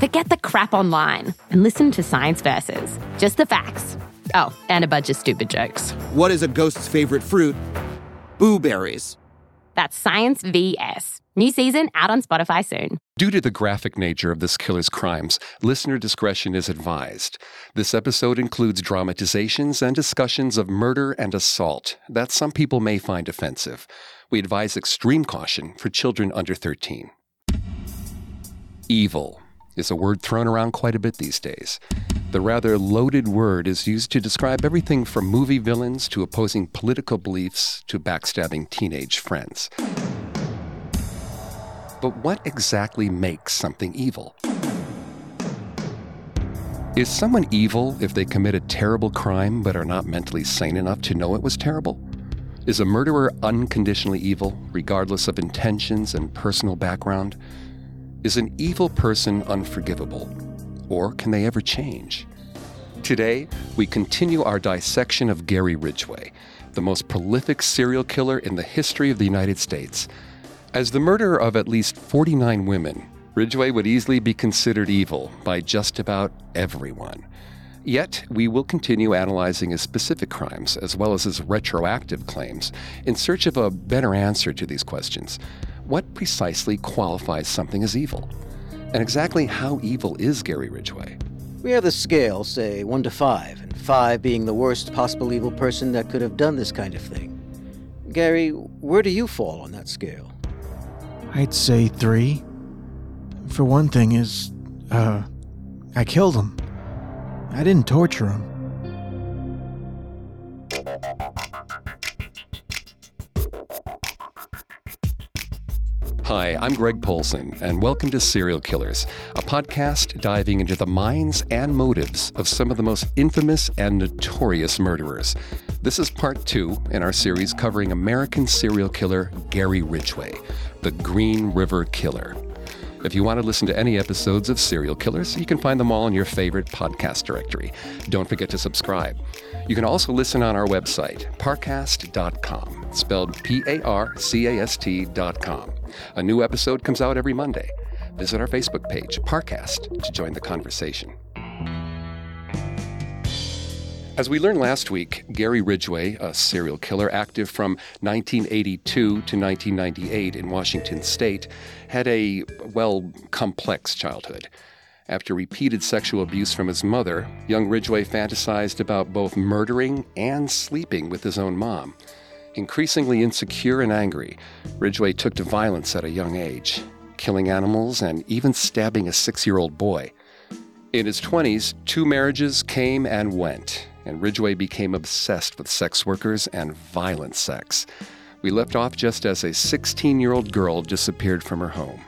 Forget the crap online and listen to Science Versus. Just the facts. Oh, and a bunch of stupid jokes. What is a ghost's favorite fruit? Blueberries. That's Science VS. New season out on Spotify soon. Due to the graphic nature of this killer's crimes, listener discretion is advised. This episode includes dramatizations and discussions of murder and assault that some people may find offensive. We advise extreme caution for children under 13. Evil is a word thrown around quite a bit these days. The rather loaded word is used to describe everything from movie villains to opposing political beliefs to backstabbing teenage friends. But what exactly makes something evil? Is someone evil if they commit a terrible crime but are not mentally sane enough to know it was terrible? Is a murderer unconditionally evil, regardless of intentions and personal background? Is an evil person unforgivable? Or can they ever change? Today, we continue our dissection of Gary Ridgway, the most prolific serial killer in the history of the United States. As the murderer of at least 49 women, Ridgway would easily be considered evil by just about everyone. Yet, we will continue analyzing his specific crimes as well as his retroactive claims in search of a better answer to these questions. What precisely qualifies something as evil? And exactly how evil is Gary Ridgway? We have the scale, say 1 to 5, and 5 being the worst possible evil person that could have done this kind of thing. Gary, where do you fall on that scale? I'd say 3. For one thing is, uh, I killed him. I didn't torture him. Hi, I'm Greg Polcyn, and welcome to Serial Killers, a podcast diving into the minds and motives of some of the most infamous and notorious murderers. This is part two in our series covering American serial killer Gary Ridgway, the Green River Killer. If you want to listen to any episodes of Serial Killers, you can find them all in your favorite podcast directory. Don't forget to subscribe. You can also listen on our website, parcast.com, spelled P A R C A S T.com. A new episode comes out every Monday. Visit our Facebook page, Parcast, to join the conversation. As we learned last week, Gary Ridgway, a serial killer active from 1982 to 1998 in Washington state, had a, well, complex childhood. After repeated sexual abuse from his mother, young Ridgway fantasized about both murdering and sleeping with his own mom. Increasingly insecure and angry, Ridgway took to violence at a young age. killing animals, and even stabbing a six year old boy. In his 20s, two marriages came and went, and Ridgway became obsessed with sex workers and violent sex. We left off just as a 16 year old girl disappeared from her home.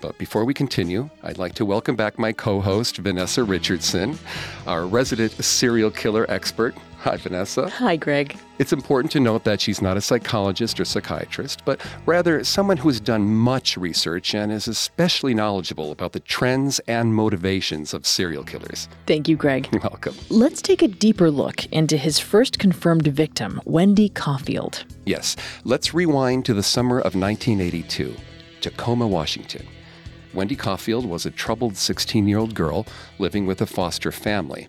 But before we continue, I'd like to welcome back my co host, Vanessa Richardson, our resident serial killer expert. Hi, Vanessa. Hi, Greg. It's important to note that she's not a psychologist or psychiatrist, but rather someone who has done much research and is especially knowledgeable about the trends and motivations of serial killers. Thank you, Greg. You're welcome. Let's take a deeper look into his first confirmed victim, Wendy Coffield. Yes, let's rewind to the summer of 1982, Tacoma, Washington. Wendy Coffield was a troubled 16 year old girl living with a foster family.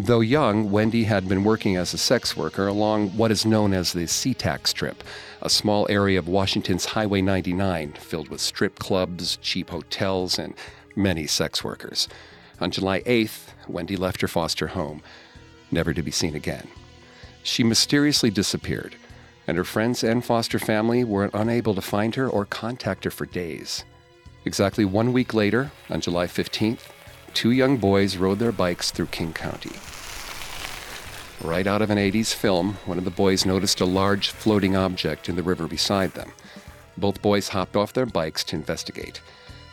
Though young, Wendy had been working as a sex worker along what is known as the SeaTac Strip, a small area of Washington's Highway 99 filled with strip clubs, cheap hotels, and many sex workers. On July 8th, Wendy left her foster home, never to be seen again. She mysteriously disappeared, and her friends and foster family were unable to find her or contact her for days. Exactly one week later, on July 15th, two young boys rode their bikes through King County. Right out of an 80s film, one of the boys noticed a large floating object in the river beside them. Both boys hopped off their bikes to investigate.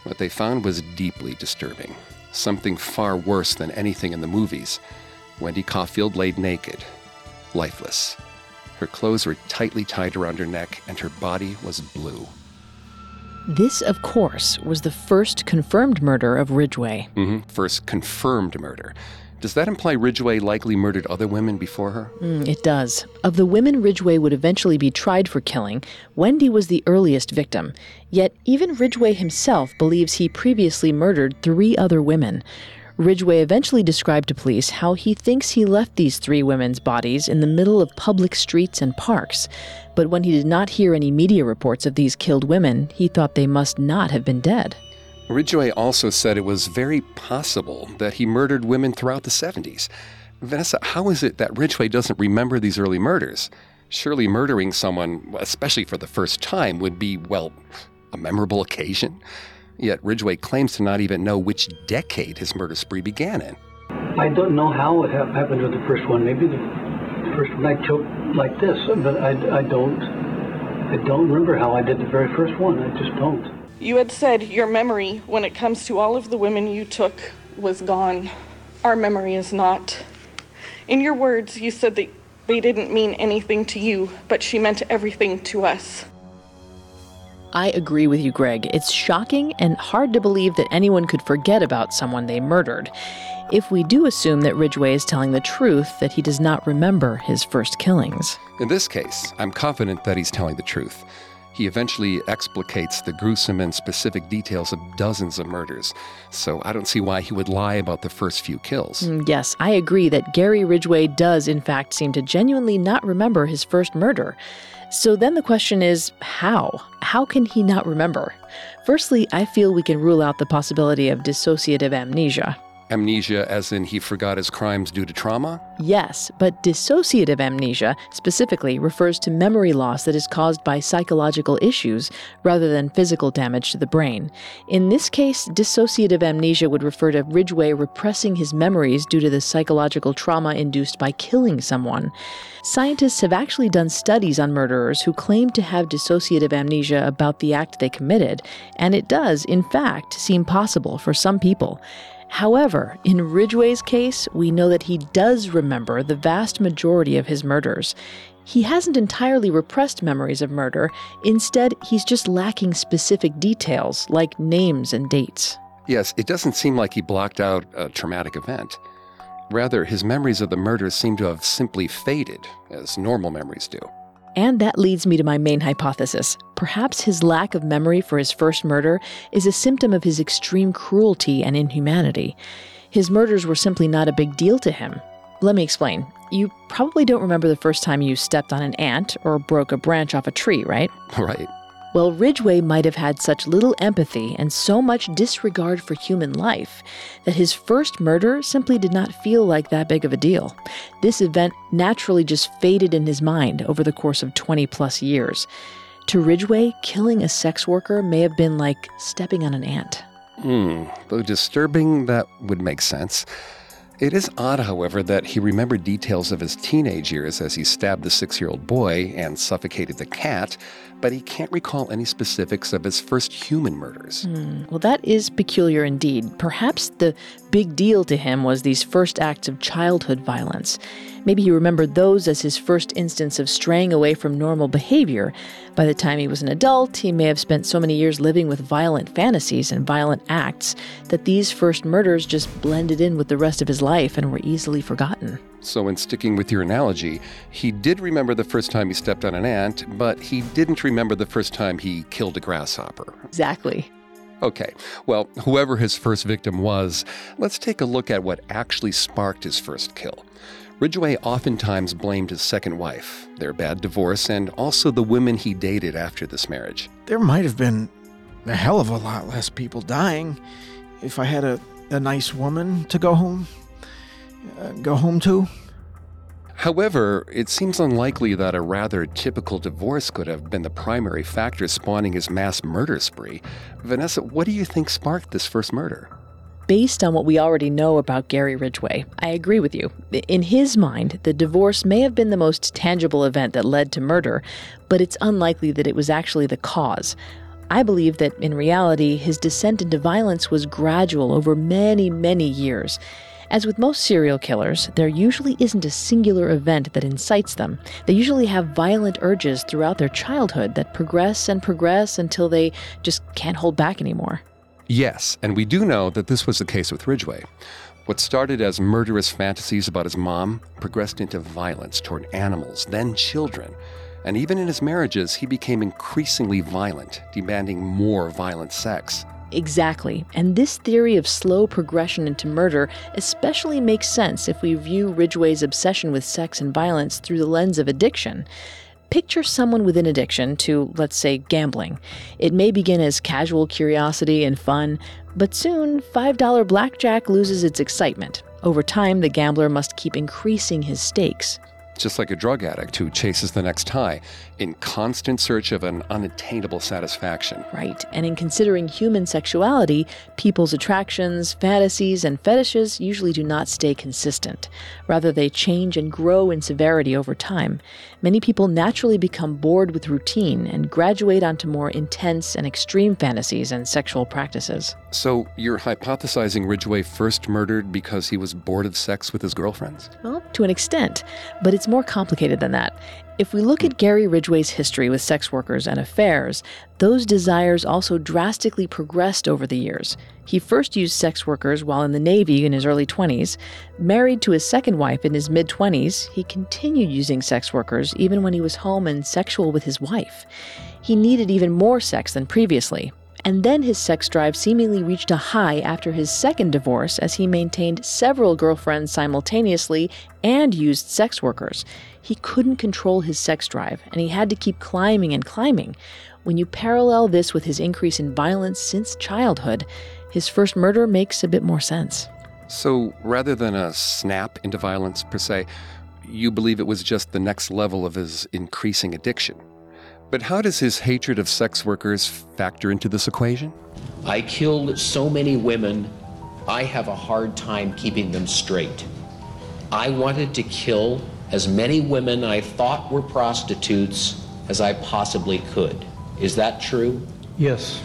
What they found was deeply disturbing. Something far worse than anything in the movies. Wendy Coffield laid naked, lifeless. Her clothes were tightly tied around her neck, and her body was blue. This, of course, was the first confirmed murder of Ridgway. Mm-hmm. First confirmed murder. Does that imply Ridgway likely murdered other women before her? Mm, it does. Of the women Ridgway would eventually be tried for killing, Wendy was the earliest victim. Yet, even Ridgway himself believes he previously murdered three other women. Ridgway eventually described to police how he thinks he left these three women's bodies in the middle of public streets and parks. But when he did not hear any media reports of these killed women, he thought they must not have been dead. Ridgway also said it was very possible that he murdered women throughout the 70s. Vanessa, how is it that Ridgway doesn't remember these early murders? Surely murdering someone, especially for the first time, would be, well, a memorable occasion. Yet Ridgway claims to not even know which decade his murder spree began in. I don't know how it ha- happened with the first one. Maybe the first one I choked like this, but I, I don't. I don't remember how I did the very first one. I just don't. You had said your memory, when it comes to all of the women you took, was gone. Our memory is not. In your words, you said that they didn't mean anything to you, but she meant everything to us. I agree with you, Greg. It's shocking and hard to believe that anyone could forget about someone they murdered. If we do assume that Ridgway is telling the truth, that he does not remember his first killings. In this case, I'm confident that he's telling the truth. He eventually explicates the gruesome and specific details of dozens of murders, so I don't see why he would lie about the first few kills. Mm, Yes, I agree that Gary Ridgway does, in fact, seem to genuinely not remember his first murder. So then the question is how? How can he not remember? Firstly, I feel we can rule out the possibility of dissociative amnesia. Amnesia, as in he forgot his crimes due to trauma? Yes, but dissociative amnesia specifically refers to memory loss that is caused by psychological issues rather than physical damage to the brain. In this case, dissociative amnesia would refer to Ridgway repressing his memories due to the psychological trauma induced by killing someone. Scientists have actually done studies on murderers who claim to have dissociative amnesia about the act they committed, and it does, in fact, seem possible for some people. However, in Ridgway's case, we know that he does remember the vast majority of his murders. He hasn't entirely repressed memories of murder, instead, he's just lacking specific details like names and dates. Yes, it doesn't seem like he blocked out a traumatic event. Rather, his memories of the murders seem to have simply faded, as normal memories do. And that leads me to my main hypothesis. Perhaps his lack of memory for his first murder is a symptom of his extreme cruelty and inhumanity. His murders were simply not a big deal to him. Let me explain. You probably don't remember the first time you stepped on an ant or broke a branch off a tree, right? Right. Well, Ridgway might have had such little empathy and so much disregard for human life that his first murder simply did not feel like that big of a deal. This event naturally just faded in his mind over the course of 20 plus years. To Ridgway, killing a sex worker may have been like stepping on an ant. Hmm, though disturbing, that would make sense. It is odd, however, that he remembered details of his teenage years as he stabbed the six year old boy and suffocated the cat, but he can't recall any specifics of his first human murders. Hmm, well, that is peculiar indeed. Perhaps the big deal to him was these first acts of childhood violence. Maybe he remembered those as his first instance of straying away from normal behavior. By the time he was an adult, he may have spent so many years living with violent fantasies and violent acts that these first murders just blended in with the rest of his life and were easily forgotten. So, in sticking with your analogy, he did remember the first time he stepped on an ant, but he didn't remember the first time he killed a grasshopper. Exactly. Okay, well, whoever his first victim was, let's take a look at what actually sparked his first kill. Ridgway oftentimes blamed his second wife, their bad divorce, and also the women he dated after this marriage. There might have been a hell of a lot less people dying if I had a, a nice woman to go home uh, go home to. However, it seems unlikely that a rather typical divorce could have been the primary factor spawning his mass murder spree. Vanessa, what do you think sparked this first murder? Based on what we already know about Gary Ridgway, I agree with you. In his mind, the divorce may have been the most tangible event that led to murder, but it's unlikely that it was actually the cause. I believe that in reality, his descent into violence was gradual over many, many years. As with most serial killers, there usually isn't a singular event that incites them. They usually have violent urges throughout their childhood that progress and progress until they just can't hold back anymore. Yes, and we do know that this was the case with Ridgway. What started as murderous fantasies about his mom progressed into violence toward animals, then children. And even in his marriages, he became increasingly violent, demanding more violent sex. Exactly. And this theory of slow progression into murder especially makes sense if we view Ridgway's obsession with sex and violence through the lens of addiction. Picture someone with an addiction to, let's say, gambling. It may begin as casual curiosity and fun, but soon $5 blackjack loses its excitement. Over time, the gambler must keep increasing his stakes. Just like a drug addict who chases the next high in constant search of an unattainable satisfaction. Right. And in considering human sexuality, people's attractions, fantasies, and fetishes usually do not stay consistent. Rather, they change and grow in severity over time. Many people naturally become bored with routine and graduate onto more intense and extreme fantasies and sexual practices. So, you're hypothesizing Ridgway first murdered because he was bored of sex with his girlfriends? Well, to an extent, but it's more complicated than that. If we look at Gary Ridgway's history with sex workers and affairs, those desires also drastically progressed over the years. He first used sex workers while in the Navy in his early 20s. Married to his second wife in his mid 20s, he continued using sex workers even when he was home and sexual with his wife. He needed even more sex than previously, and then his sex drive seemingly reached a high after his second divorce as he maintained several girlfriends simultaneously and used sex workers. He couldn't control his sex drive, and he had to keep climbing and climbing. When you parallel this with his increase in violence since childhood, his first murder makes a bit more sense. So, rather than a snap into violence per se, you believe it was just the next level of his increasing addiction. But how does his hatred of sex workers factor into this equation? I killed so many women, I have a hard time keeping them straight. I wanted to kill as many women I thought were prostitutes as I possibly could. Is that true? Yes.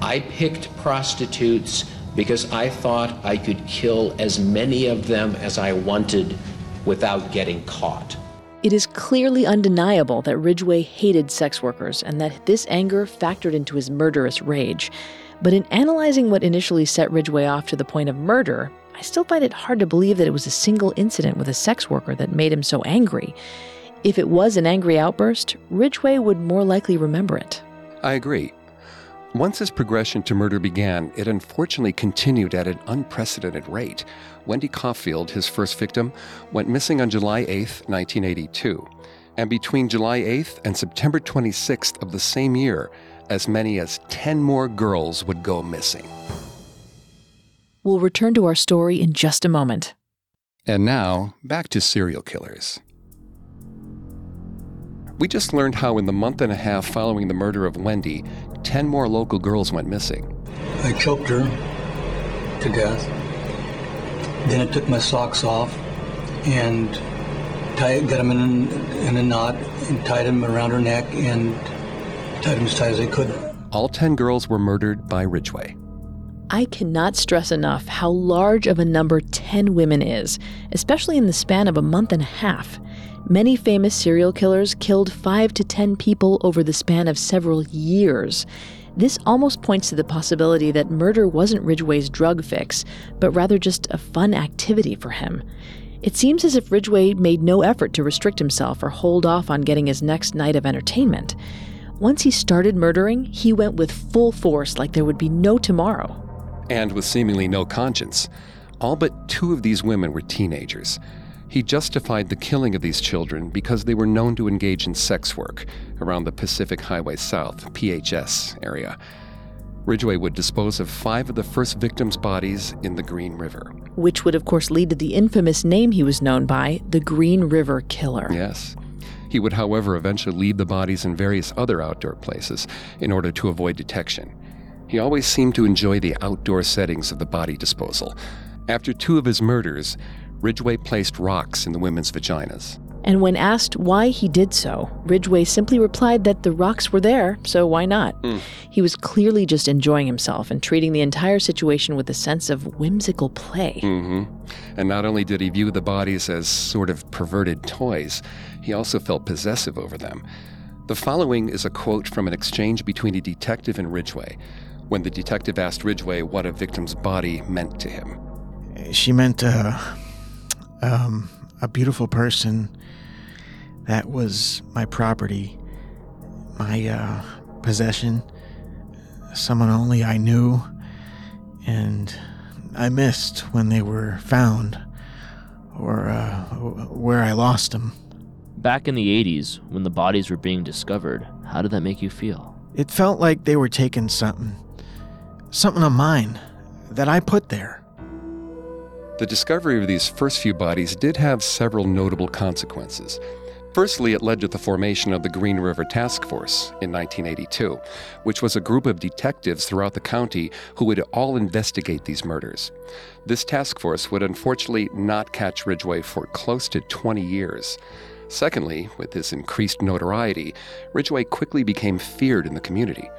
I picked prostitutes because I thought I could kill as many of them as I wanted without getting caught. It is clearly undeniable that Ridgway hated sex workers and that this anger factored into his murderous rage. But in analyzing what initially set Ridgway off to the point of murder, I still find it hard to believe that it was a single incident with a sex worker that made him so angry. If it was an angry outburst, Ridgway would more likely remember it. I agree. Once his progression to murder began, it unfortunately continued at an unprecedented rate. Wendy Coffield, his first victim, went missing on July 8, 1982. And between July 8th and September 26th of the same year, as many as 10 more girls would go missing. We'll return to our story in just a moment. And now, back to serial killers. We just learned how, in the month and a half following the murder of Wendy, 10 more local girls went missing. I choked her to death. Then I took my socks off and tied, got them in, in a knot and tied them around her neck and tied them as tight as I could. All 10 girls were murdered by Ridgway. I cannot stress enough how large of a number 10 women is, especially in the span of a month and a half. Many famous serial killers killed 5 to 10 people over the span of several years. This almost points to the possibility that murder wasn't Ridgway's drug fix, but rather just a fun activity for him. It seems as if Ridgway made no effort to restrict himself or hold off on getting his next night of entertainment. Once he started murdering, he went with full force like there would be no tomorrow. And with seemingly no conscience. All but two of these women were teenagers. He justified the killing of these children because they were known to engage in sex work around the Pacific Highway South, PHS, area. Ridgway would dispose of five of the first victims' bodies in the Green River. Which would, of course, lead to the infamous name he was known by, the Green River Killer. Yes. He would, however, eventually leave the bodies in various other outdoor places in order to avoid detection. He always seemed to enjoy the outdoor settings of the body disposal. After two of his murders, Ridgway placed rocks in the women's vaginas. And when asked why he did so, Ridgway simply replied that the rocks were there, so why not? Mm. He was clearly just enjoying himself and treating the entire situation with a sense of whimsical play. hmm And not only did he view the bodies as sort of perverted toys, he also felt possessive over them. The following is a quote from an exchange between a detective and Ridgway, when the detective asked Ridgway what a victim's body meant to him. She meant uh, um, a beautiful person that was my property, my uh, possession, someone only I knew, and I missed when they were found or uh, where I lost them. Back in the 80s, when the bodies were being discovered, how did that make you feel? It felt like they were taking something, something of mine that I put there. The discovery of these first few bodies did have several notable consequences. Firstly, it led to the formation of the Green River Task Force in 1982, which was a group of detectives throughout the county who would all investigate these murders. This task force would unfortunately not catch Ridgway for close to 20 years. Secondly, with his increased notoriety, Ridgway quickly became feared in the community.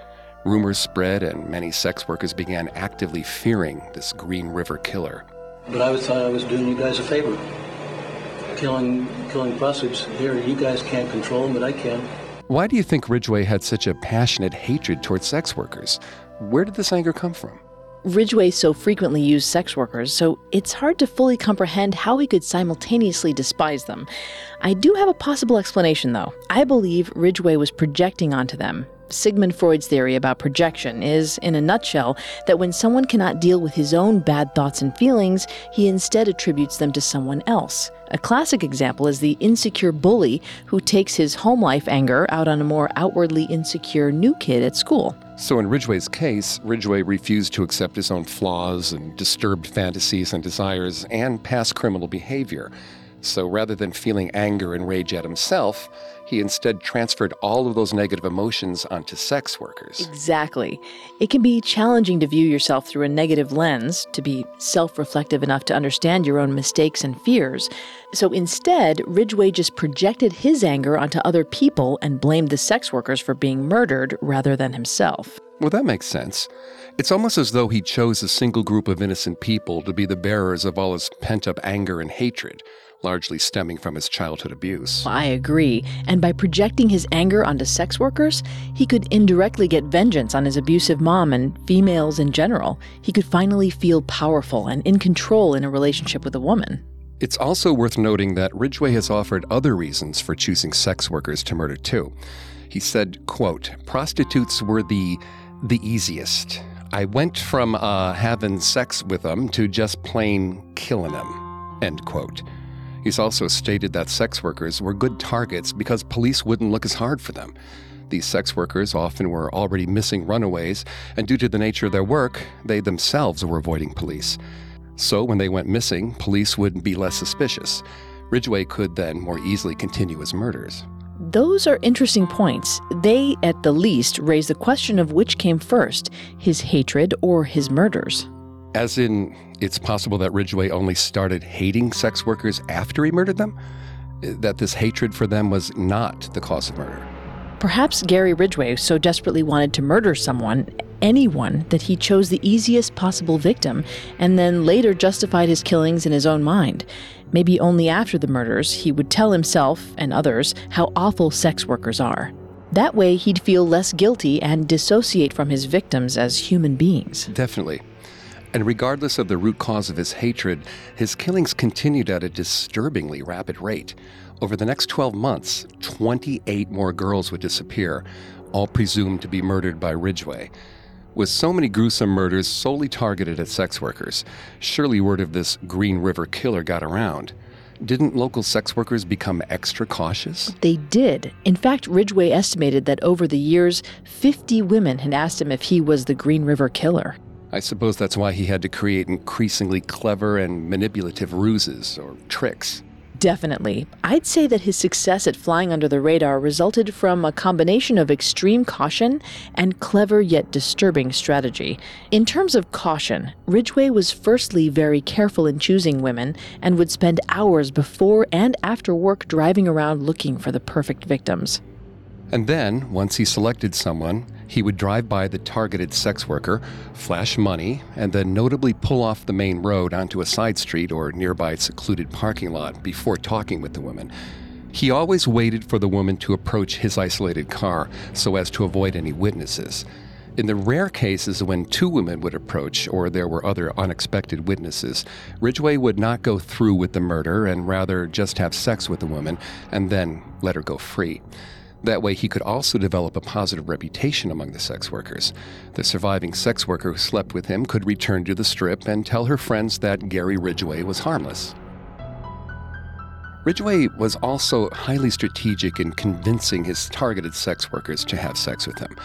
Rumors spread, and many sex workers began actively fearing this Green River killer. But I was thought I was doing you guys a favor. Killing, killing prostitutes here, you guys can't control them, but I can. Why do you think Ridgway had such a passionate hatred towards sex workers? Where did this anger come from? Ridgway so frequently used sex workers, so it's hard to fully comprehend how he could simultaneously despise them. I do have a possible explanation, though. I believe Ridgway was projecting onto them. Sigmund Freud's theory about projection is, in a nutshell, that when someone cannot deal with his own bad thoughts and feelings, he instead attributes them to someone else. A classic example is the insecure bully who takes his home life anger out on a more outwardly insecure new kid at school. So, in Ridgway's case, Ridgway refused to accept his own flaws and disturbed fantasies and desires and past criminal behavior. So, rather than feeling anger and rage at himself, he instead transferred all of those negative emotions onto sex workers. Exactly. It can be challenging to view yourself through a negative lens, to be self reflective enough to understand your own mistakes and fears. So instead, Ridgway just projected his anger onto other people and blamed the sex workers for being murdered rather than himself. Well, that makes sense. It's almost as though he chose a single group of innocent people to be the bearers of all his pent up anger and hatred, largely stemming from his childhood abuse. I agree. And by projecting his anger onto sex workers, he could indirectly get vengeance on his abusive mom and females in general. He could finally feel powerful and in control in a relationship with a woman. It's also worth noting that Ridgway has offered other reasons for choosing sex workers to murder too. He said, quote, prostitutes were the the easiest. I went from uh, having sex with them to just plain killing them, end quote. He's also stated that sex workers were good targets because police wouldn't look as hard for them. These sex workers often were already missing runaways, and due to the nature of their work, they themselves were avoiding police. So when they went missing, police would be less suspicious. Ridgway could then more easily continue his murders. Those are interesting points. They, at the least, raise the question of which came first his hatred or his murders. As in, it's possible that Ridgway only started hating sex workers after he murdered them? That this hatred for them was not the cause of murder? Perhaps Gary Ridgway so desperately wanted to murder someone, anyone, that he chose the easiest possible victim and then later justified his killings in his own mind. Maybe only after the murders he would tell himself and others how awful sex workers are. That way he'd feel less guilty and dissociate from his victims as human beings. Definitely. And regardless of the root cause of his hatred, his killings continued at a disturbingly rapid rate. Over the next 12 months, 28 more girls would disappear, all presumed to be murdered by Ridgway. With so many gruesome murders solely targeted at sex workers, surely word of this Green River killer got around. Didn't local sex workers become extra cautious? They did. In fact, Ridgway estimated that over the years, 50 women had asked him if he was the Green River killer. I suppose that's why he had to create increasingly clever and manipulative ruses or tricks. Definitely. I'd say that his success at flying under the radar resulted from a combination of extreme caution and clever yet disturbing strategy. In terms of caution, Ridgway was firstly very careful in choosing women and would spend hours before and after work driving around looking for the perfect victims. And then, once he selected someone, he would drive by the targeted sex worker, flash money, and then notably pull off the main road onto a side street or nearby secluded parking lot before talking with the woman. He always waited for the woman to approach his isolated car so as to avoid any witnesses. In the rare cases when two women would approach or there were other unexpected witnesses, Ridgway would not go through with the murder and rather just have sex with the woman and then let her go free. That way, he could also develop a positive reputation among the sex workers. The surviving sex worker who slept with him could return to the strip and tell her friends that Gary Ridgway was harmless. Ridgway was also highly strategic in convincing his targeted sex workers to have sex with him.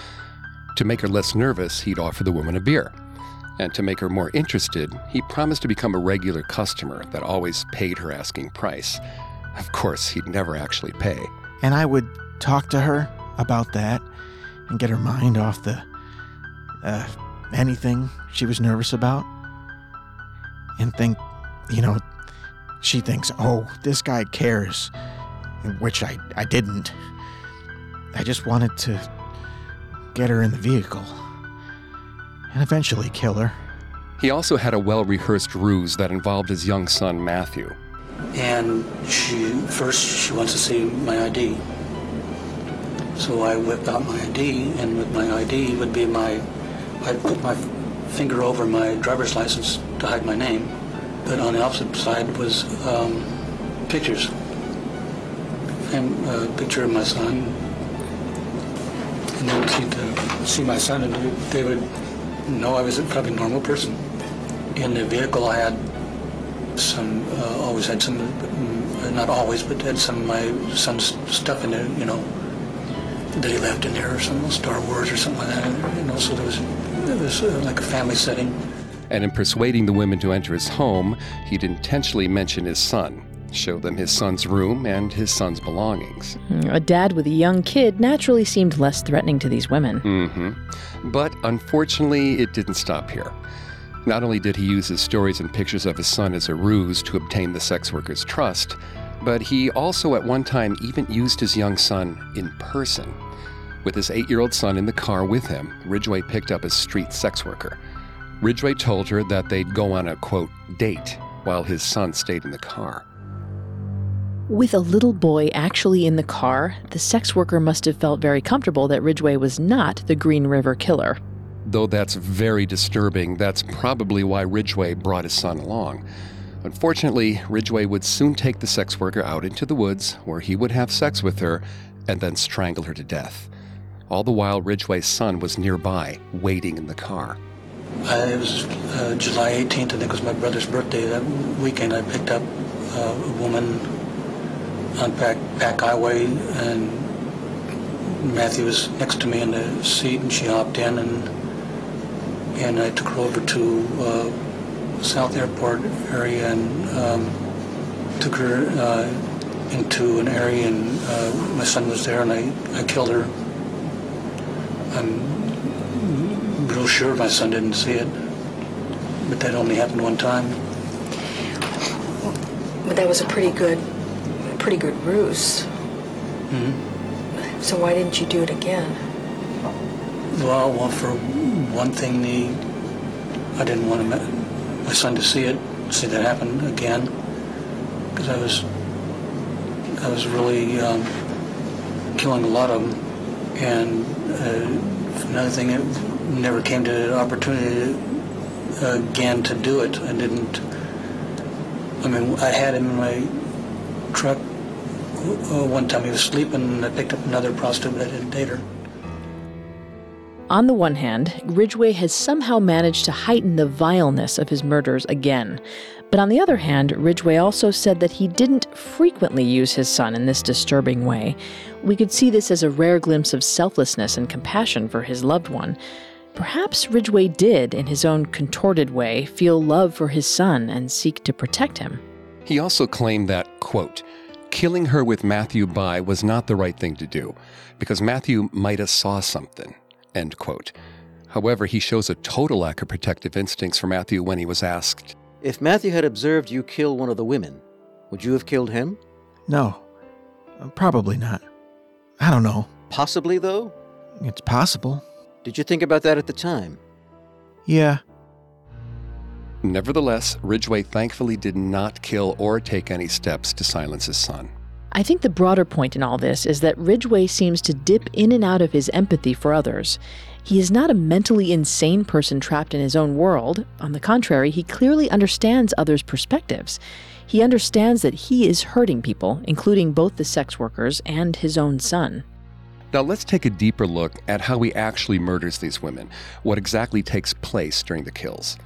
To make her less nervous, he'd offer the woman a beer. And to make her more interested, he promised to become a regular customer that always paid her asking price. Of course, he'd never actually pay. And I would talk to her about that and get her mind off the uh, anything she was nervous about and think, you know, she thinks, oh, this guy cares, which I, I didn't. I just wanted to get her in the vehicle and eventually kill her. He also had a well rehearsed ruse that involved his young son, Matthew. And she first she wants to see my ID. So I whipped out my ID, and with my ID would be my, I'd put my finger over my driver's license to hide my name, but on the opposite side was um, pictures. And a picture of my son, and they would see, the, see my son, and they would know I was a probably normal person. In the vehicle, I had some, uh, always had some, uh, not always, but had some of my son's stuff in there, you know, that he left in there, or some Star Wars or something like that. You know, so there was, it was uh, like a family setting. And in persuading the women to enter his home, he'd intentionally mention his son, show them his son's room and his son's belongings. A dad with a young kid naturally seemed less threatening to these women. Mm-hmm. But unfortunately, it didn't stop here. Not only did he use his stories and pictures of his son as a ruse to obtain the sex worker's trust, but he also at one time even used his young son in person. With his eight year old son in the car with him, Ridgway picked up a street sex worker. Ridgway told her that they'd go on a quote, date while his son stayed in the car. With a little boy actually in the car, the sex worker must have felt very comfortable that Ridgway was not the Green River killer. Though that's very disturbing, that's probably why Ridgway brought his son along. Unfortunately, Ridgway would soon take the sex worker out into the woods where he would have sex with her and then strangle her to death. All the while, Ridgway's son was nearby, waiting in the car. Uh, it was uh, July 18th, I think it was my brother's birthday. That weekend, I picked up uh, a woman on back, Pac Highway, and Matthew was next to me in the seat, and she hopped in, and and I took her over to uh, South Airport area and um, took her uh, into an area and uh, my son was there and I, I killed her. I'm real sure my son didn't see it, but that only happened one time. But that was a pretty good, pretty good ruse. Mm-hmm. So why didn't you do it again? Well, well, for one thing, the I didn't want my, my son to see it, see that happen again, because I was I was really um, killing a lot of them, and uh, another thing, it never came to an opportunity again to do it. I didn't. I mean, I had him in my truck uh, one time. He was sleeping, and I picked up another prostitute, but I didn't date her. On the one hand, Ridgway has somehow managed to heighten the vileness of his murders again. But on the other hand, Ridgway also said that he didn't frequently use his son in this disturbing way. We could see this as a rare glimpse of selflessness and compassion for his loved one. Perhaps Ridgway did, in his own contorted way, feel love for his son and seek to protect him. He also claimed that, quote, killing her with Matthew by was not the right thing to do, because Matthew might have saw something, end quote. However, he shows a total lack of protective instincts for Matthew when he was asked, If Matthew had observed you kill one of the women, would you have killed him? No. Probably not. I don't know. Possibly, though? It's possible. Did you think about that at the time? Yeah. Nevertheless, Ridgway thankfully did not kill or take any steps to silence his son. I think the broader point in all this is that Ridgway seems to dip in and out of his empathy for others. He is not a mentally insane person trapped in his own world. On the contrary, he clearly understands others' perspectives. He understands that he is hurting people, including both the sex workers and his own son. Now, let's take a deeper look at how he actually murders these women, what exactly takes place during the kills.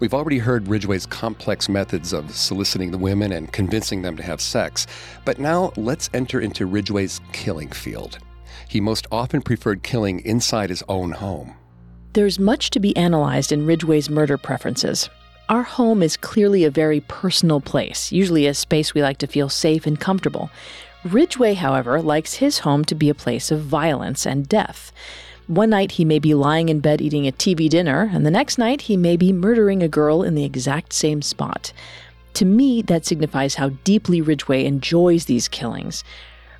We've already heard Ridgway's complex methods of soliciting the women and convincing them to have sex, but now let's enter into Ridgway's killing field. He most often preferred killing inside his own home. There's much to be analyzed in Ridgway's murder preferences. Our home is clearly a very personal place, usually a space we like to feel safe and comfortable. Ridgway, however, likes his home to be a place of violence and death. One night he may be lying in bed eating a TV dinner, and the next night he may be murdering a girl in the exact same spot. To me, that signifies how deeply Ridgway enjoys these killings.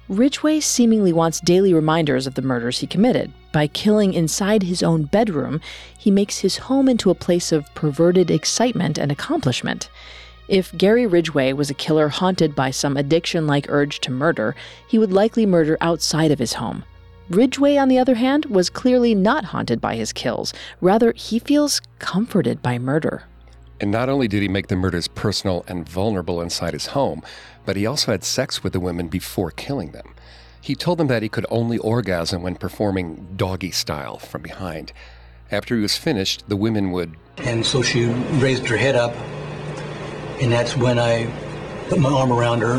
Ridgway seemingly wants daily reminders of the murders he committed. By killing inside his own bedroom, he makes his home into a place of perverted excitement and accomplishment. If Gary Ridgway was a killer haunted by some addiction like urge to murder, he would likely murder outside of his home. Ridgway, on the other hand, was clearly not haunted by his kills. Rather, he feels comforted by murder. And not only did he make the murders personal and vulnerable inside his home, but he also had sex with the women before killing them. He told them that he could only orgasm when performing doggy style from behind. After he was finished, the women would. And so she raised her head up, and that's when I put my arm around her,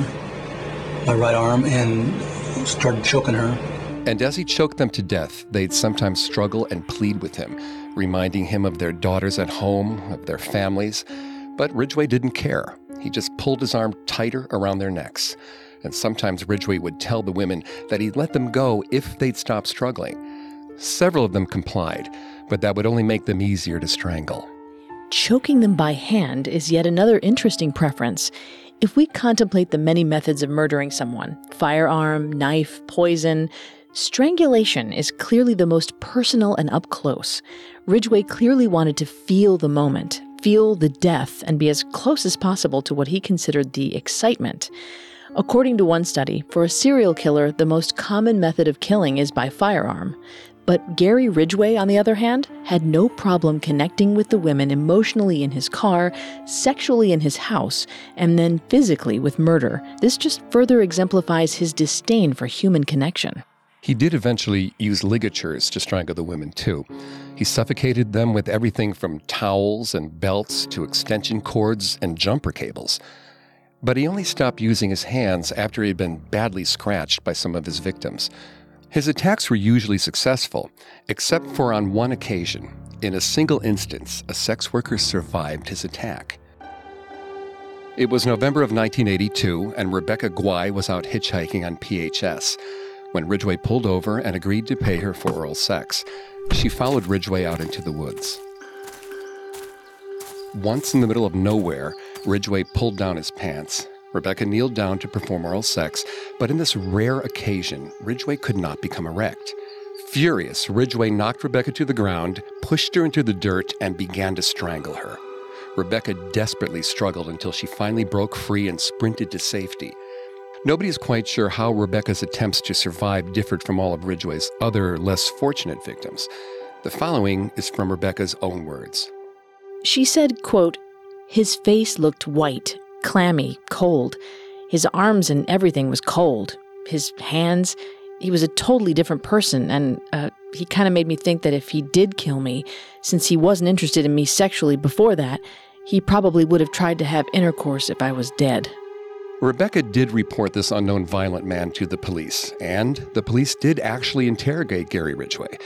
my right arm, and started choking her. And as he choked them to death, they'd sometimes struggle and plead with him, reminding him of their daughters at home, of their families. But Ridgway didn't care. He just pulled his arm tighter around their necks. And sometimes Ridgway would tell the women that he'd let them go if they'd stop struggling. Several of them complied, but that would only make them easier to strangle. Choking them by hand is yet another interesting preference. If we contemplate the many methods of murdering someone firearm, knife, poison strangulation is clearly the most personal and up close. Ridgway clearly wanted to feel the moment, feel the death, and be as close as possible to what he considered the excitement. According to one study, for a serial killer, the most common method of killing is by firearm. But Gary Ridgway, on the other hand, had no problem connecting with the women emotionally in his car, sexually in his house, and then physically with murder. This just further exemplifies his disdain for human connection. He did eventually use ligatures to strangle the women, too. He suffocated them with everything from towels and belts to extension cords and jumper cables. But he only stopped using his hands after he had been badly scratched by some of his victims. His attacks were usually successful, except for on one occasion. In a single instance, a sex worker survived his attack. It was November of 1982, and Rebecca Guay was out hitchhiking on PHS when Ridgway pulled over and agreed to pay her for oral sex. She followed Ridgway out into the woods. Once in the middle of nowhere, Ridgway pulled down his pants. Rebecca kneeled down to perform oral sex, but in this rare occasion, Ridgway could not become erect. Furious, Ridgway knocked Rebecca to the ground, pushed her into the dirt, and began to strangle her. Rebecca desperately struggled until she finally broke free and sprinted to safety. Nobody is quite sure how Rebecca's attempts to survive differed from all of Ridgway's other, less fortunate victims. The following is from Rebecca's own words. She said, quote, His face looked white, clammy, cold. His arms and everything was cold. His hands, he was a totally different person, and uh, he kind of made me think that if he did kill me, since he wasn't interested in me sexually before that, he probably would have tried to have intercourse if I was dead. Rebecca did report this unknown violent man to the police, and the police did actually interrogate Gary Ridgway.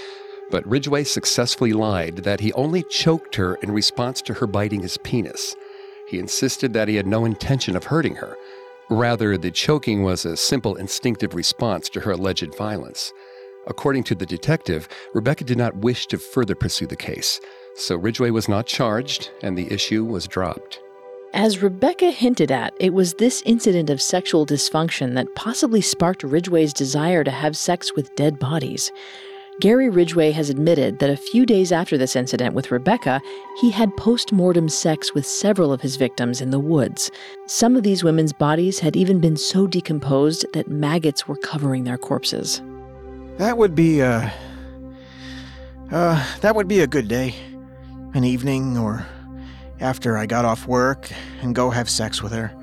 But Ridgway successfully lied that he only choked her in response to her biting his penis. He insisted that he had no intention of hurting her. Rather, the choking was a simple instinctive response to her alleged violence. According to the detective, Rebecca did not wish to further pursue the case, so Ridgway was not charged and the issue was dropped. As Rebecca hinted at, it was this incident of sexual dysfunction that possibly sparked Ridgway's desire to have sex with dead bodies. Gary Ridgway has admitted that a few days after this incident with Rebecca, he had post mortem sex with several of his victims in the woods. Some of these women's bodies had even been so decomposed that maggots were covering their corpses. That would be a. Uh, that would be a good day. An evening or after I got off work and go have sex with her.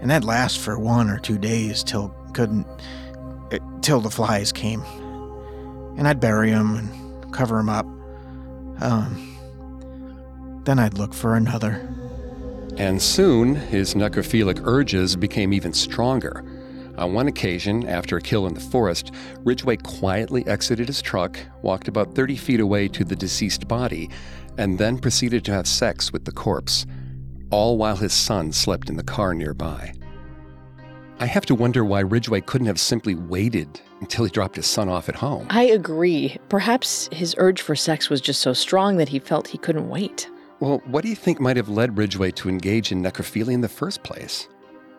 And that'd last for one or two days till couldn't. Uh, till the flies came. And I'd bury 'em and cover 'em up. Um, then I'd look for another. And soon, his necrophilic urges became even stronger. On one occasion, after a kill in the forest, Ridgway quietly exited his truck, walked about 30 feet away to the deceased body, and then proceeded to have sex with the corpse, all while his son slept in the car nearby. I have to wonder why Ridgway couldn't have simply waited until he dropped his son off at home. I agree. Perhaps his urge for sex was just so strong that he felt he couldn't wait. Well, what do you think might have led Ridgway to engage in necrophilia in the first place?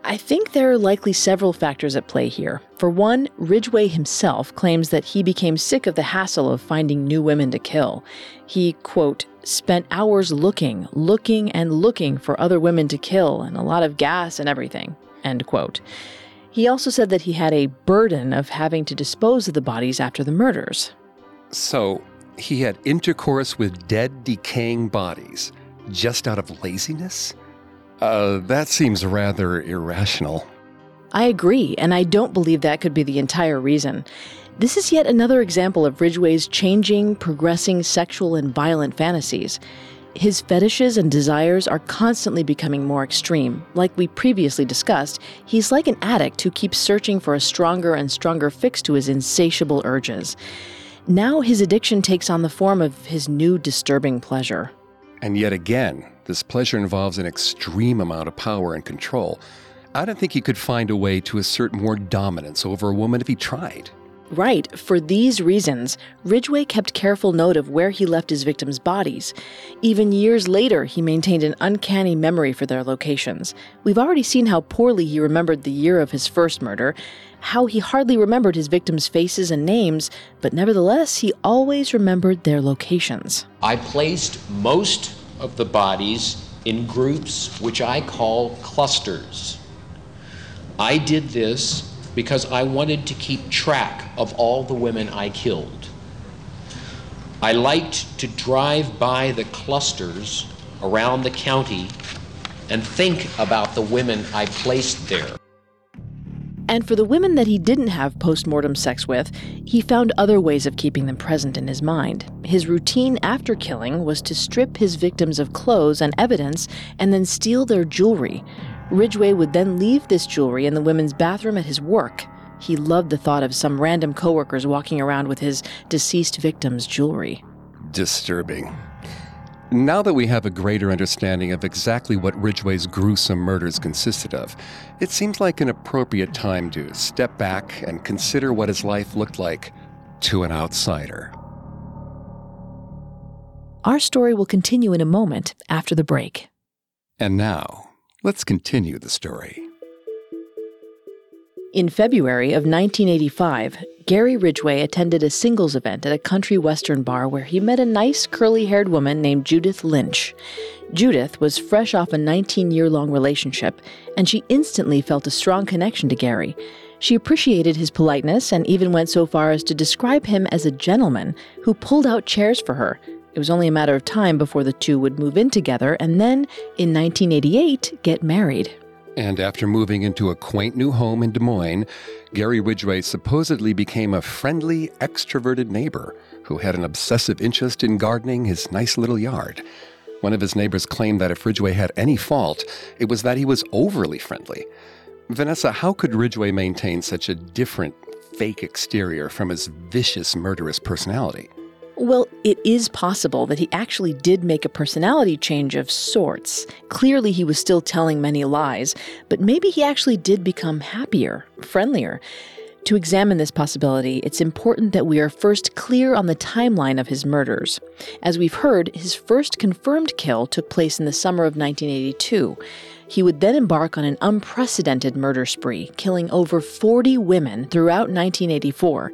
I think there are likely several factors at play here. For one, Ridgway himself claims that he became sick of the hassle of finding new women to kill. He, quote, spent hours looking, looking, and looking for other women to kill, and a lot of gas and everything, end quote. He also said that he had a burden of having to dispose of the bodies after the murders. So, he had intercourse with dead, decaying bodies just out of laziness? Uh, that seems rather irrational. I agree, and I don't believe that could be the entire reason. This is yet another example of Ridgway's changing, progressing sexual and violent fantasies. His fetishes and desires are constantly becoming more extreme. Like we previously discussed, he's like an addict who keeps searching for a stronger and stronger fix to his insatiable urges. Now his addiction takes on the form of his new disturbing pleasure. And yet again, this pleasure involves an extreme amount of power and control. I don't think he could find a way to assert more dominance over a woman if he tried. Right. For these reasons, Ridgway kept careful note of where he left his victims' bodies. Even years later, he maintained an uncanny memory for their locations. We've already seen how poorly he remembered the year of his first murder, how he hardly remembered his victims' faces and names, but nevertheless, he always remembered their locations. I placed most of the bodies in groups which I call clusters. I did this because I wanted to keep track of all the women I killed. I liked to drive by the clusters around the county and think about the women I placed there. And for the women that he didn't have post mortem sex with, he found other ways of keeping them present in his mind. His routine after killing was to strip his victims of clothes and evidence and then steal their jewelry. Ridgway would then leave this jewelry in the women's bathroom at his work. He loved the thought of some random coworkers walking around with his deceased victims' jewelry. Disturbing. Now that we have a greater understanding of exactly what Ridgway's gruesome murders consisted of, it seems like an appropriate time to step back and consider what his life looked like to an outsider. Our story will continue in a moment after the break. And now, let's continue the story. In February of 1985, Gary Ridgway attended a singles event at a country western bar where he met a nice curly haired woman named Judith Lynch. Judith was fresh off a 19 year long relationship, and she instantly felt a strong connection to Gary. She appreciated his politeness and even went so far as to describe him as a gentleman who pulled out chairs for her. It was only a matter of time before the two would move in together and then, in 1988, get married. And after moving into a quaint new home in Des Moines, Gary Ridgway supposedly became a friendly, extroverted neighbor who had an obsessive interest in gardening his nice little yard. One of his neighbors claimed that if Ridgway had any fault, it was that he was overly friendly. Vanessa, how could Ridgway maintain such a different, fake exterior from his vicious, murderous personality? Well, it is possible that he actually did make a personality change of sorts. Clearly, he was still telling many lies, but maybe he actually did become happier, friendlier. To examine this possibility, it's important that we are first clear on the timeline of his murders. As we've heard, his first confirmed kill took place in the summer of 1982. He would then embark on an unprecedented murder spree, killing over 40 women throughout 1984.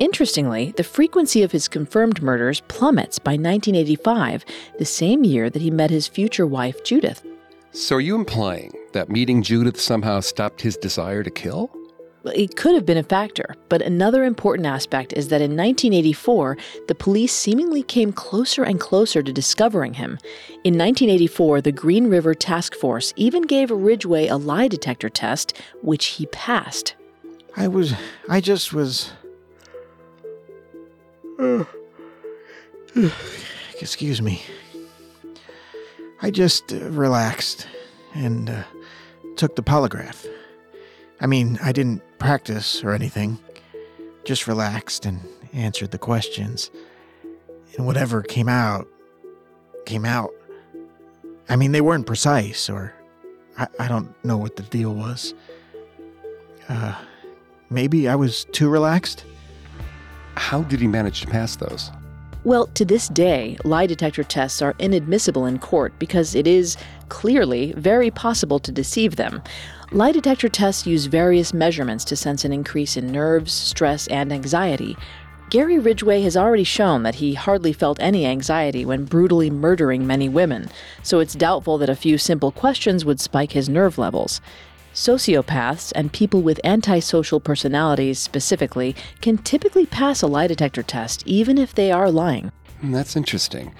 Interestingly, the frequency of his confirmed murders plummets by 1985, the same year that he met his future wife, Judith. So, are you implying that meeting Judith somehow stopped his desire to kill? It could have been a factor, but another important aspect is that in 1984, the police seemingly came closer and closer to discovering him. In 1984, the Green River Task Force even gave Ridgway a lie detector test, which he passed. I was. I just was. Excuse me. I just uh, relaxed and uh, took the polygraph. I mean, I didn't practice or anything, just relaxed and answered the questions. And whatever came out, came out. I mean, they weren't precise, or I, I don't know what the deal was. Uh, maybe I was too relaxed? How did he manage to pass those? Well, to this day, lie detector tests are inadmissible in court because it is clearly very possible to deceive them. Lie detector tests use various measurements to sense an increase in nerves, stress, and anxiety. Gary Ridgway has already shown that he hardly felt any anxiety when brutally murdering many women, so it's doubtful that a few simple questions would spike his nerve levels. Sociopaths and people with antisocial personalities specifically can typically pass a lie detector test even if they are lying. Hmm, that's interesting.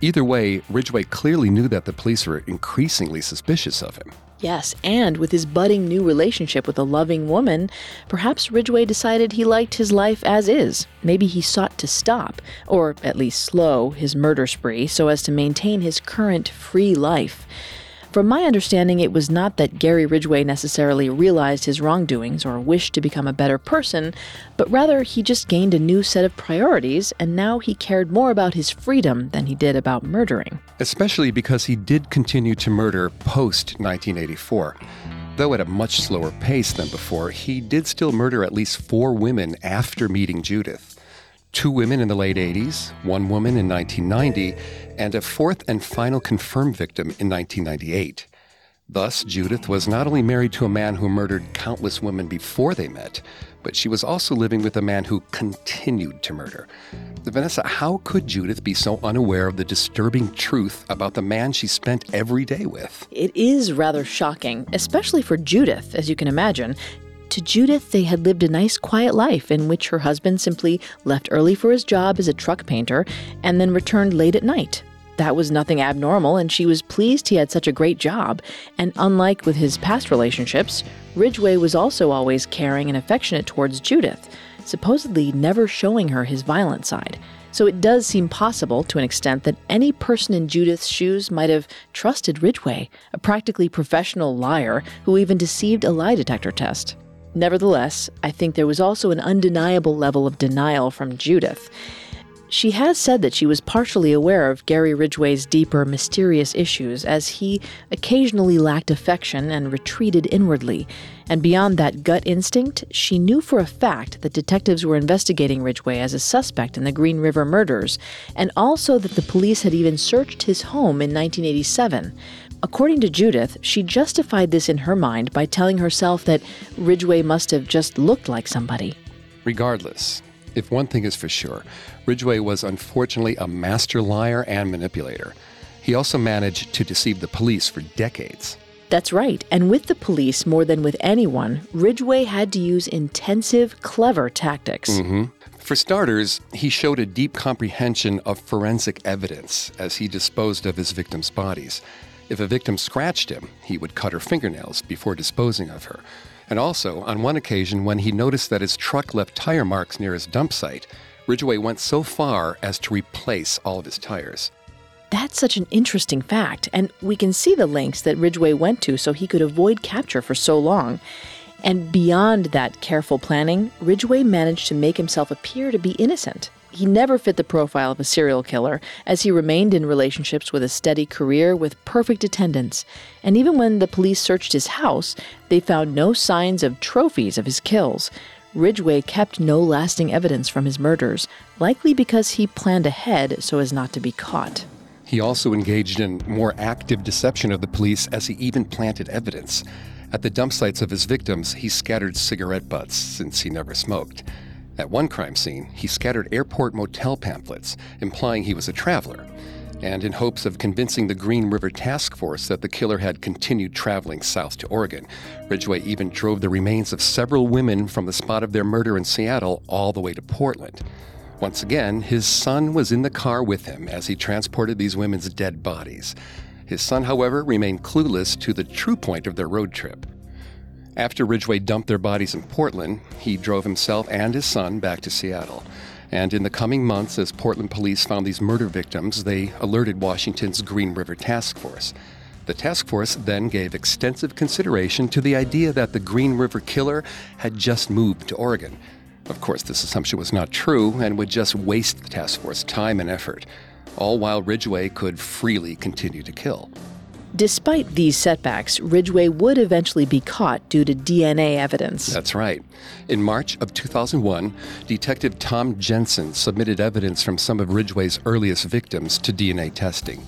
Either way, Ridgway clearly knew that the police were increasingly suspicious of him. Yes, and with his budding new relationship with a loving woman, perhaps Ridgway decided he liked his life as is. Maybe he sought to stop, or at least slow, his murder spree so as to maintain his current free life. From my understanding, it was not that Gary Ridgway necessarily realized his wrongdoings or wished to become a better person, but rather he just gained a new set of priorities and now he cared more about his freedom than he did about murdering. Especially because he did continue to murder post 1984. Though at a much slower pace than before, he did still murder at least four women after meeting Judith two women in the late 80s, one woman in 1990, and a fourth and final confirmed victim in 1998. Thus, Judith was not only married to a man who murdered countless women before they met, but she was also living with a man who continued to murder. Vanessa, how could Judith be so unaware of the disturbing truth about the man she spent every day with? It is rather shocking, especially for Judith, as you can imagine. To Judith, they had lived a nice, quiet life in which her husband simply left early for his job as a truck painter and then returned late at night. That was nothing abnormal, and she was pleased he had such a great job. And unlike with his past relationships, Ridgway was also always caring and affectionate towards Judith, supposedly never showing her his violent side. So it does seem possible, to an extent, that any person in Judith's shoes might have trusted Ridgway, a practically professional liar who even deceived a lie detector test. Nevertheless, I think there was also an undeniable level of denial from Judith. She has said that she was partially aware of Gary Ridgway's deeper, mysterious issues as he occasionally lacked affection and retreated inwardly. And beyond that gut instinct, she knew for a fact that detectives were investigating Ridgway as a suspect in the Green River murders, and also that the police had even searched his home in 1987. According to Judith, she justified this in her mind by telling herself that Ridgway must have just looked like somebody. Regardless, if one thing is for sure, Ridgway was unfortunately a master liar and manipulator. He also managed to deceive the police for decades. That's right, and with the police more than with anyone, Ridgway had to use intensive, clever tactics. Mm-hmm. For starters, he showed a deep comprehension of forensic evidence as he disposed of his victims' bodies. If a victim scratched him, he would cut her fingernails before disposing of her. And also, on one occasion, when he noticed that his truck left tire marks near his dump site, Ridgway went so far as to replace all of his tires. That's such an interesting fact, and we can see the lengths that Ridgway went to so he could avoid capture for so long. And beyond that careful planning, Ridgway managed to make himself appear to be innocent. He never fit the profile of a serial killer, as he remained in relationships with a steady career with perfect attendance. And even when the police searched his house, they found no signs of trophies of his kills. Ridgway kept no lasting evidence from his murders, likely because he planned ahead so as not to be caught. He also engaged in more active deception of the police as he even planted evidence. At the dump sites of his victims, he scattered cigarette butts since he never smoked. At one crime scene, he scattered airport motel pamphlets, implying he was a traveler, and in hopes of convincing the Green River Task Force that the killer had continued traveling south to Oregon. Ridgway even drove the remains of several women from the spot of their murder in Seattle all the way to Portland. Once again, his son was in the car with him as he transported these women's dead bodies. His son, however, remained clueless to the true point of their road trip. After Ridgway dumped their bodies in Portland, he drove himself and his son back to Seattle. And in the coming months, as Portland police found these murder victims, they alerted Washington's Green River Task Force. The task force then gave extensive consideration to the idea that the Green River killer had just moved to Oregon. Of course, this assumption was not true and would just waste the task force time and effort, all while Ridgway could freely continue to kill. Despite these setbacks, Ridgway would eventually be caught due to DNA evidence. That's right. In March of 2001, Detective Tom Jensen submitted evidence from some of Ridgway's earliest victims to DNA testing.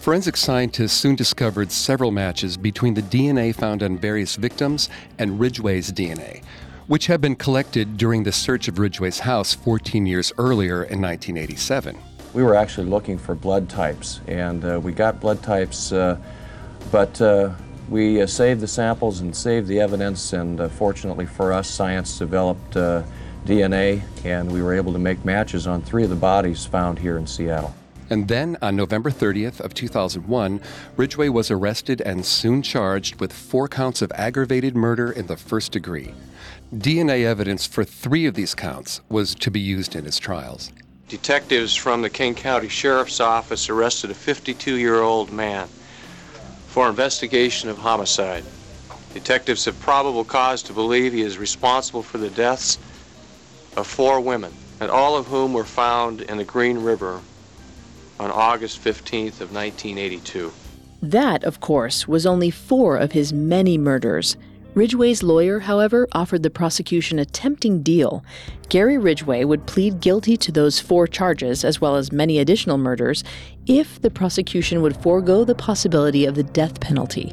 Forensic scientists soon discovered several matches between the DNA found on various victims and Ridgway's DNA, which had been collected during the search of Ridgway's house 14 years earlier in 1987 we were actually looking for blood types, and uh, we got blood types, uh, but uh, we uh, saved the samples and saved the evidence, and uh, fortunately for us, science developed uh, DNA, and we were able to make matches on three of the bodies found here in Seattle. And then on November 30th of 2001, Ridgway was arrested and soon charged with four counts of aggravated murder in the first degree. DNA evidence for three of these counts was to be used in his trials. Detectives from the King County Sheriff's Office arrested a 52 year old man for investigation of homicide. Detectives have probable cause to believe he is responsible for the deaths of four women, and all of whom were found in the Green River on August 15th of 1982. That, of course, was only four of his many murders. Ridgway's lawyer, however, offered the prosecution a tempting deal. Gary Ridgway would plead guilty to those four charges, as well as many additional murders, if the prosecution would forego the possibility of the death penalty.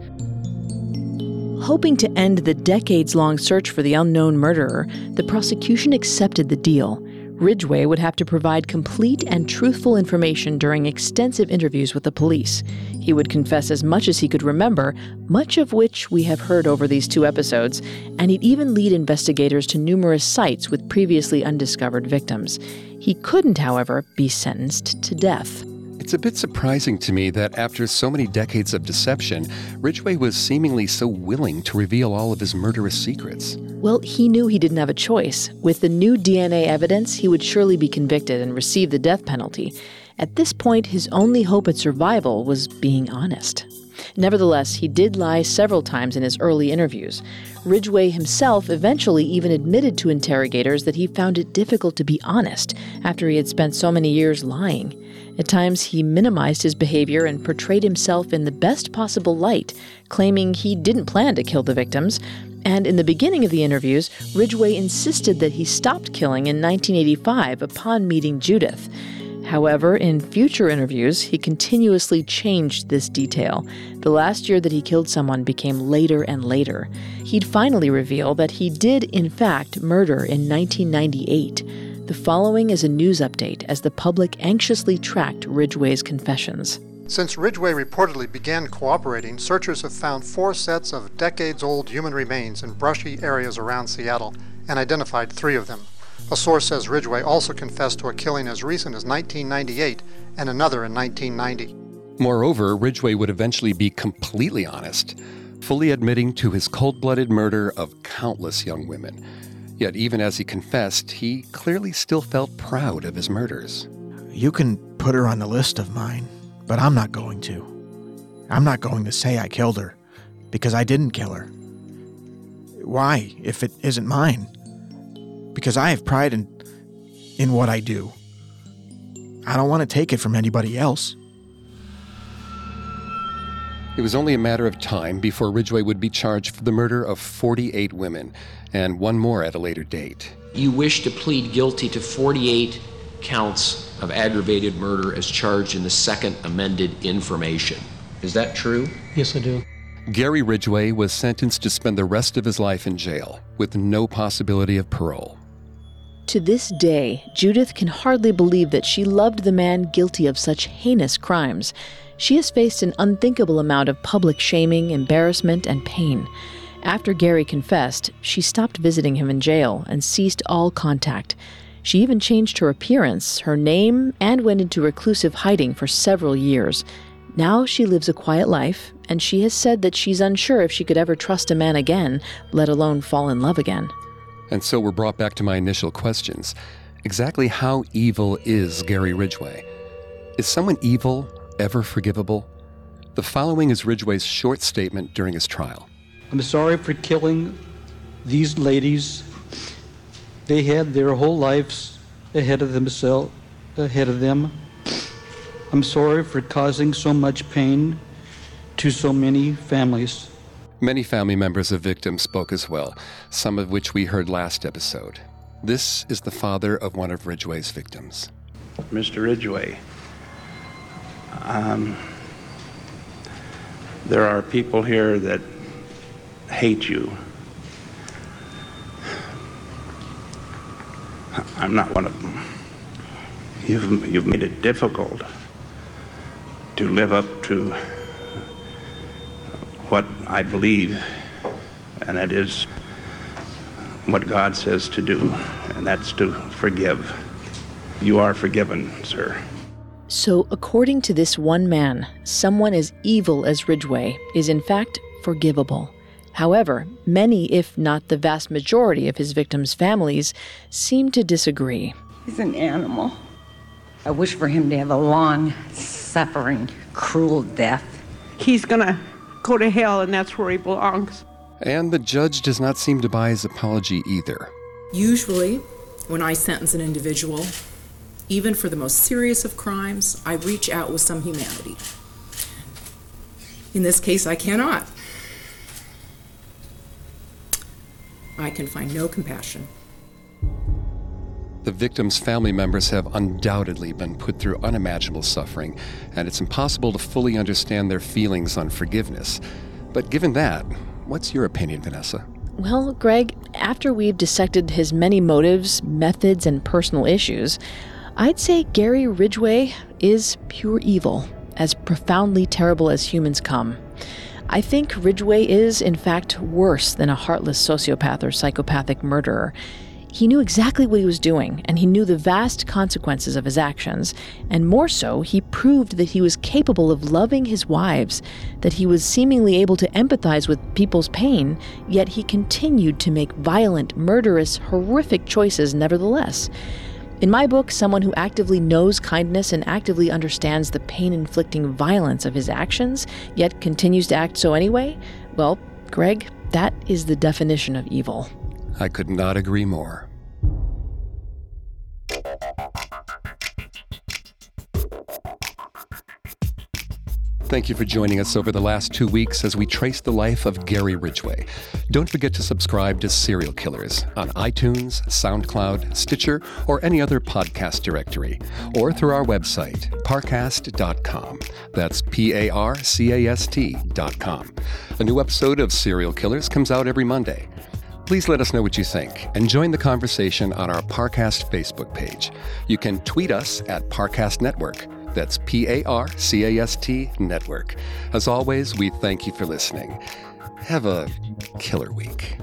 Hoping to end the decades long search for the unknown murderer, the prosecution accepted the deal. Ridgway would have to provide complete and truthful information during extensive interviews with the police. He would confess as much as he could remember, much of which we have heard over these two episodes, and he'd even lead investigators to numerous sites with previously undiscovered victims. He couldn't, however, be sentenced to death. It's a bit surprising to me that after so many decades of deception, Ridgway was seemingly so willing to reveal all of his murderous secrets. Well, he knew he didn't have a choice. With the new DNA evidence, he would surely be convicted and receive the death penalty. At this point, his only hope at survival was being honest. Nevertheless, he did lie several times in his early interviews. Ridgway himself eventually even admitted to interrogators that he found it difficult to be honest after he had spent so many years lying. At times, he minimized his behavior and portrayed himself in the best possible light, claiming he didn't plan to kill the victims. And in the beginning of the interviews, Ridgway insisted that he stopped killing in 1985 upon meeting Judith. However, in future interviews, he continuously changed this detail. The last year that he killed someone became later and later. He'd finally reveal that he did, in fact, murder in 1998. The following is a news update as the public anxiously tracked Ridgway's confessions. Since Ridgway reportedly began cooperating, searchers have found four sets of decades old human remains in brushy areas around Seattle and identified three of them. A source says Ridgway also confessed to a killing as recent as 1998 and another in 1990. Moreover, Ridgway would eventually be completely honest, fully admitting to his cold blooded murder of countless young women. Yet, even as he confessed, he clearly still felt proud of his murders. You can put her on the list of mine, but I'm not going to. I'm not going to say I killed her, because I didn't kill her. Why, if it isn't mine? Because I have pride in in what I do. I don't want to take it from anybody else. It was only a matter of time before Ridgway would be charged for the murder of 48 women, and one more at a later date. You wish to plead guilty to 48 counts of aggravated murder as charged in the second amended information. Is that true? Yes, I do. Gary Ridgway was sentenced to spend the rest of his life in jail with no possibility of parole. To this day, Judith can hardly believe that she loved the man guilty of such heinous crimes. She has faced an unthinkable amount of public shaming, embarrassment, and pain. After Gary confessed, she stopped visiting him in jail and ceased all contact. She even changed her appearance, her name, and went into reclusive hiding for several years. Now she lives a quiet life, and she has said that she's unsure if she could ever trust a man again, let alone fall in love again. And so we're brought back to my initial questions. Exactly how evil is Gary Ridgway? Is someone evil ever forgivable? The following is Ridgway's short statement during his trial. I'm sorry for killing these ladies. They had their whole lives ahead of themselves, ahead of them. I'm sorry for causing so much pain to so many families. Many family members of victims spoke as well, some of which we heard last episode. This is the father of one of Ridgway's victims. Mr. Ridgway, um, there are people here that hate you. I'm not one of them. You've, you've made it difficult to live up to what I believe, and that is what God says to do, and that's to forgive. You are forgiven, sir. So, according to this one man, someone as evil as Ridgway is in fact forgivable. However, many, if not the vast majority of his victims' families, seem to disagree. He's an animal. I wish for him to have a long, suffering, cruel death. He's gonna go to hell, and that's where he belongs. And the judge does not seem to buy his apology either. Usually, when I sentence an individual, even for the most serious of crimes, I reach out with some humanity. In this case, I cannot. I can find no compassion. The victim's family members have undoubtedly been put through unimaginable suffering, and it's impossible to fully understand their feelings on forgiveness. But given that, what's your opinion, Vanessa? Well, Greg, after we've dissected his many motives, methods, and personal issues, I'd say Gary Ridgway is pure evil, as profoundly terrible as humans come. I think Ridgway is, in fact, worse than a heartless sociopath or psychopathic murderer. He knew exactly what he was doing, and he knew the vast consequences of his actions. And more so, he proved that he was capable of loving his wives, that he was seemingly able to empathize with people's pain, yet he continued to make violent, murderous, horrific choices nevertheless. In my book, someone who actively knows kindness and actively understands the pain inflicting violence of his actions, yet continues to act so anyway, well, Greg, that is the definition of evil. I could not agree more. Thank you for joining us over the last two weeks as we trace the life of Gary Ridgway. Don't forget to subscribe to Serial Killers on iTunes, SoundCloud, Stitcher, or any other podcast directory, or through our website, parcast.com. That's P A R C A S T.com. A new episode of Serial Killers comes out every Monday. Please let us know what you think and join the conversation on our Parcast Facebook page. You can tweet us at Parcast Network. That's P A R C A S T Network. As always, we thank you for listening. Have a killer week.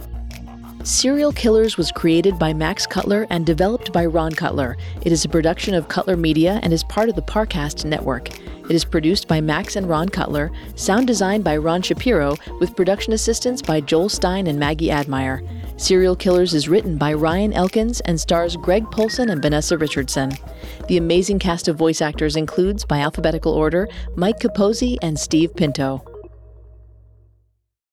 Serial Killers was created by Max Cutler and developed by Ron Cutler. It is a production of Cutler Media and is part of the Parcast network. It is produced by Max and Ron Cutler, sound designed by Ron Shapiro, with production assistance by Joel Stein and Maggie Admire. Serial Killers is written by Ryan Elkins and stars Greg Polcyn and Vanessa Richardson. The amazing cast of voice actors includes, by alphabetical order, Mike Capozzi and Steve Pinto.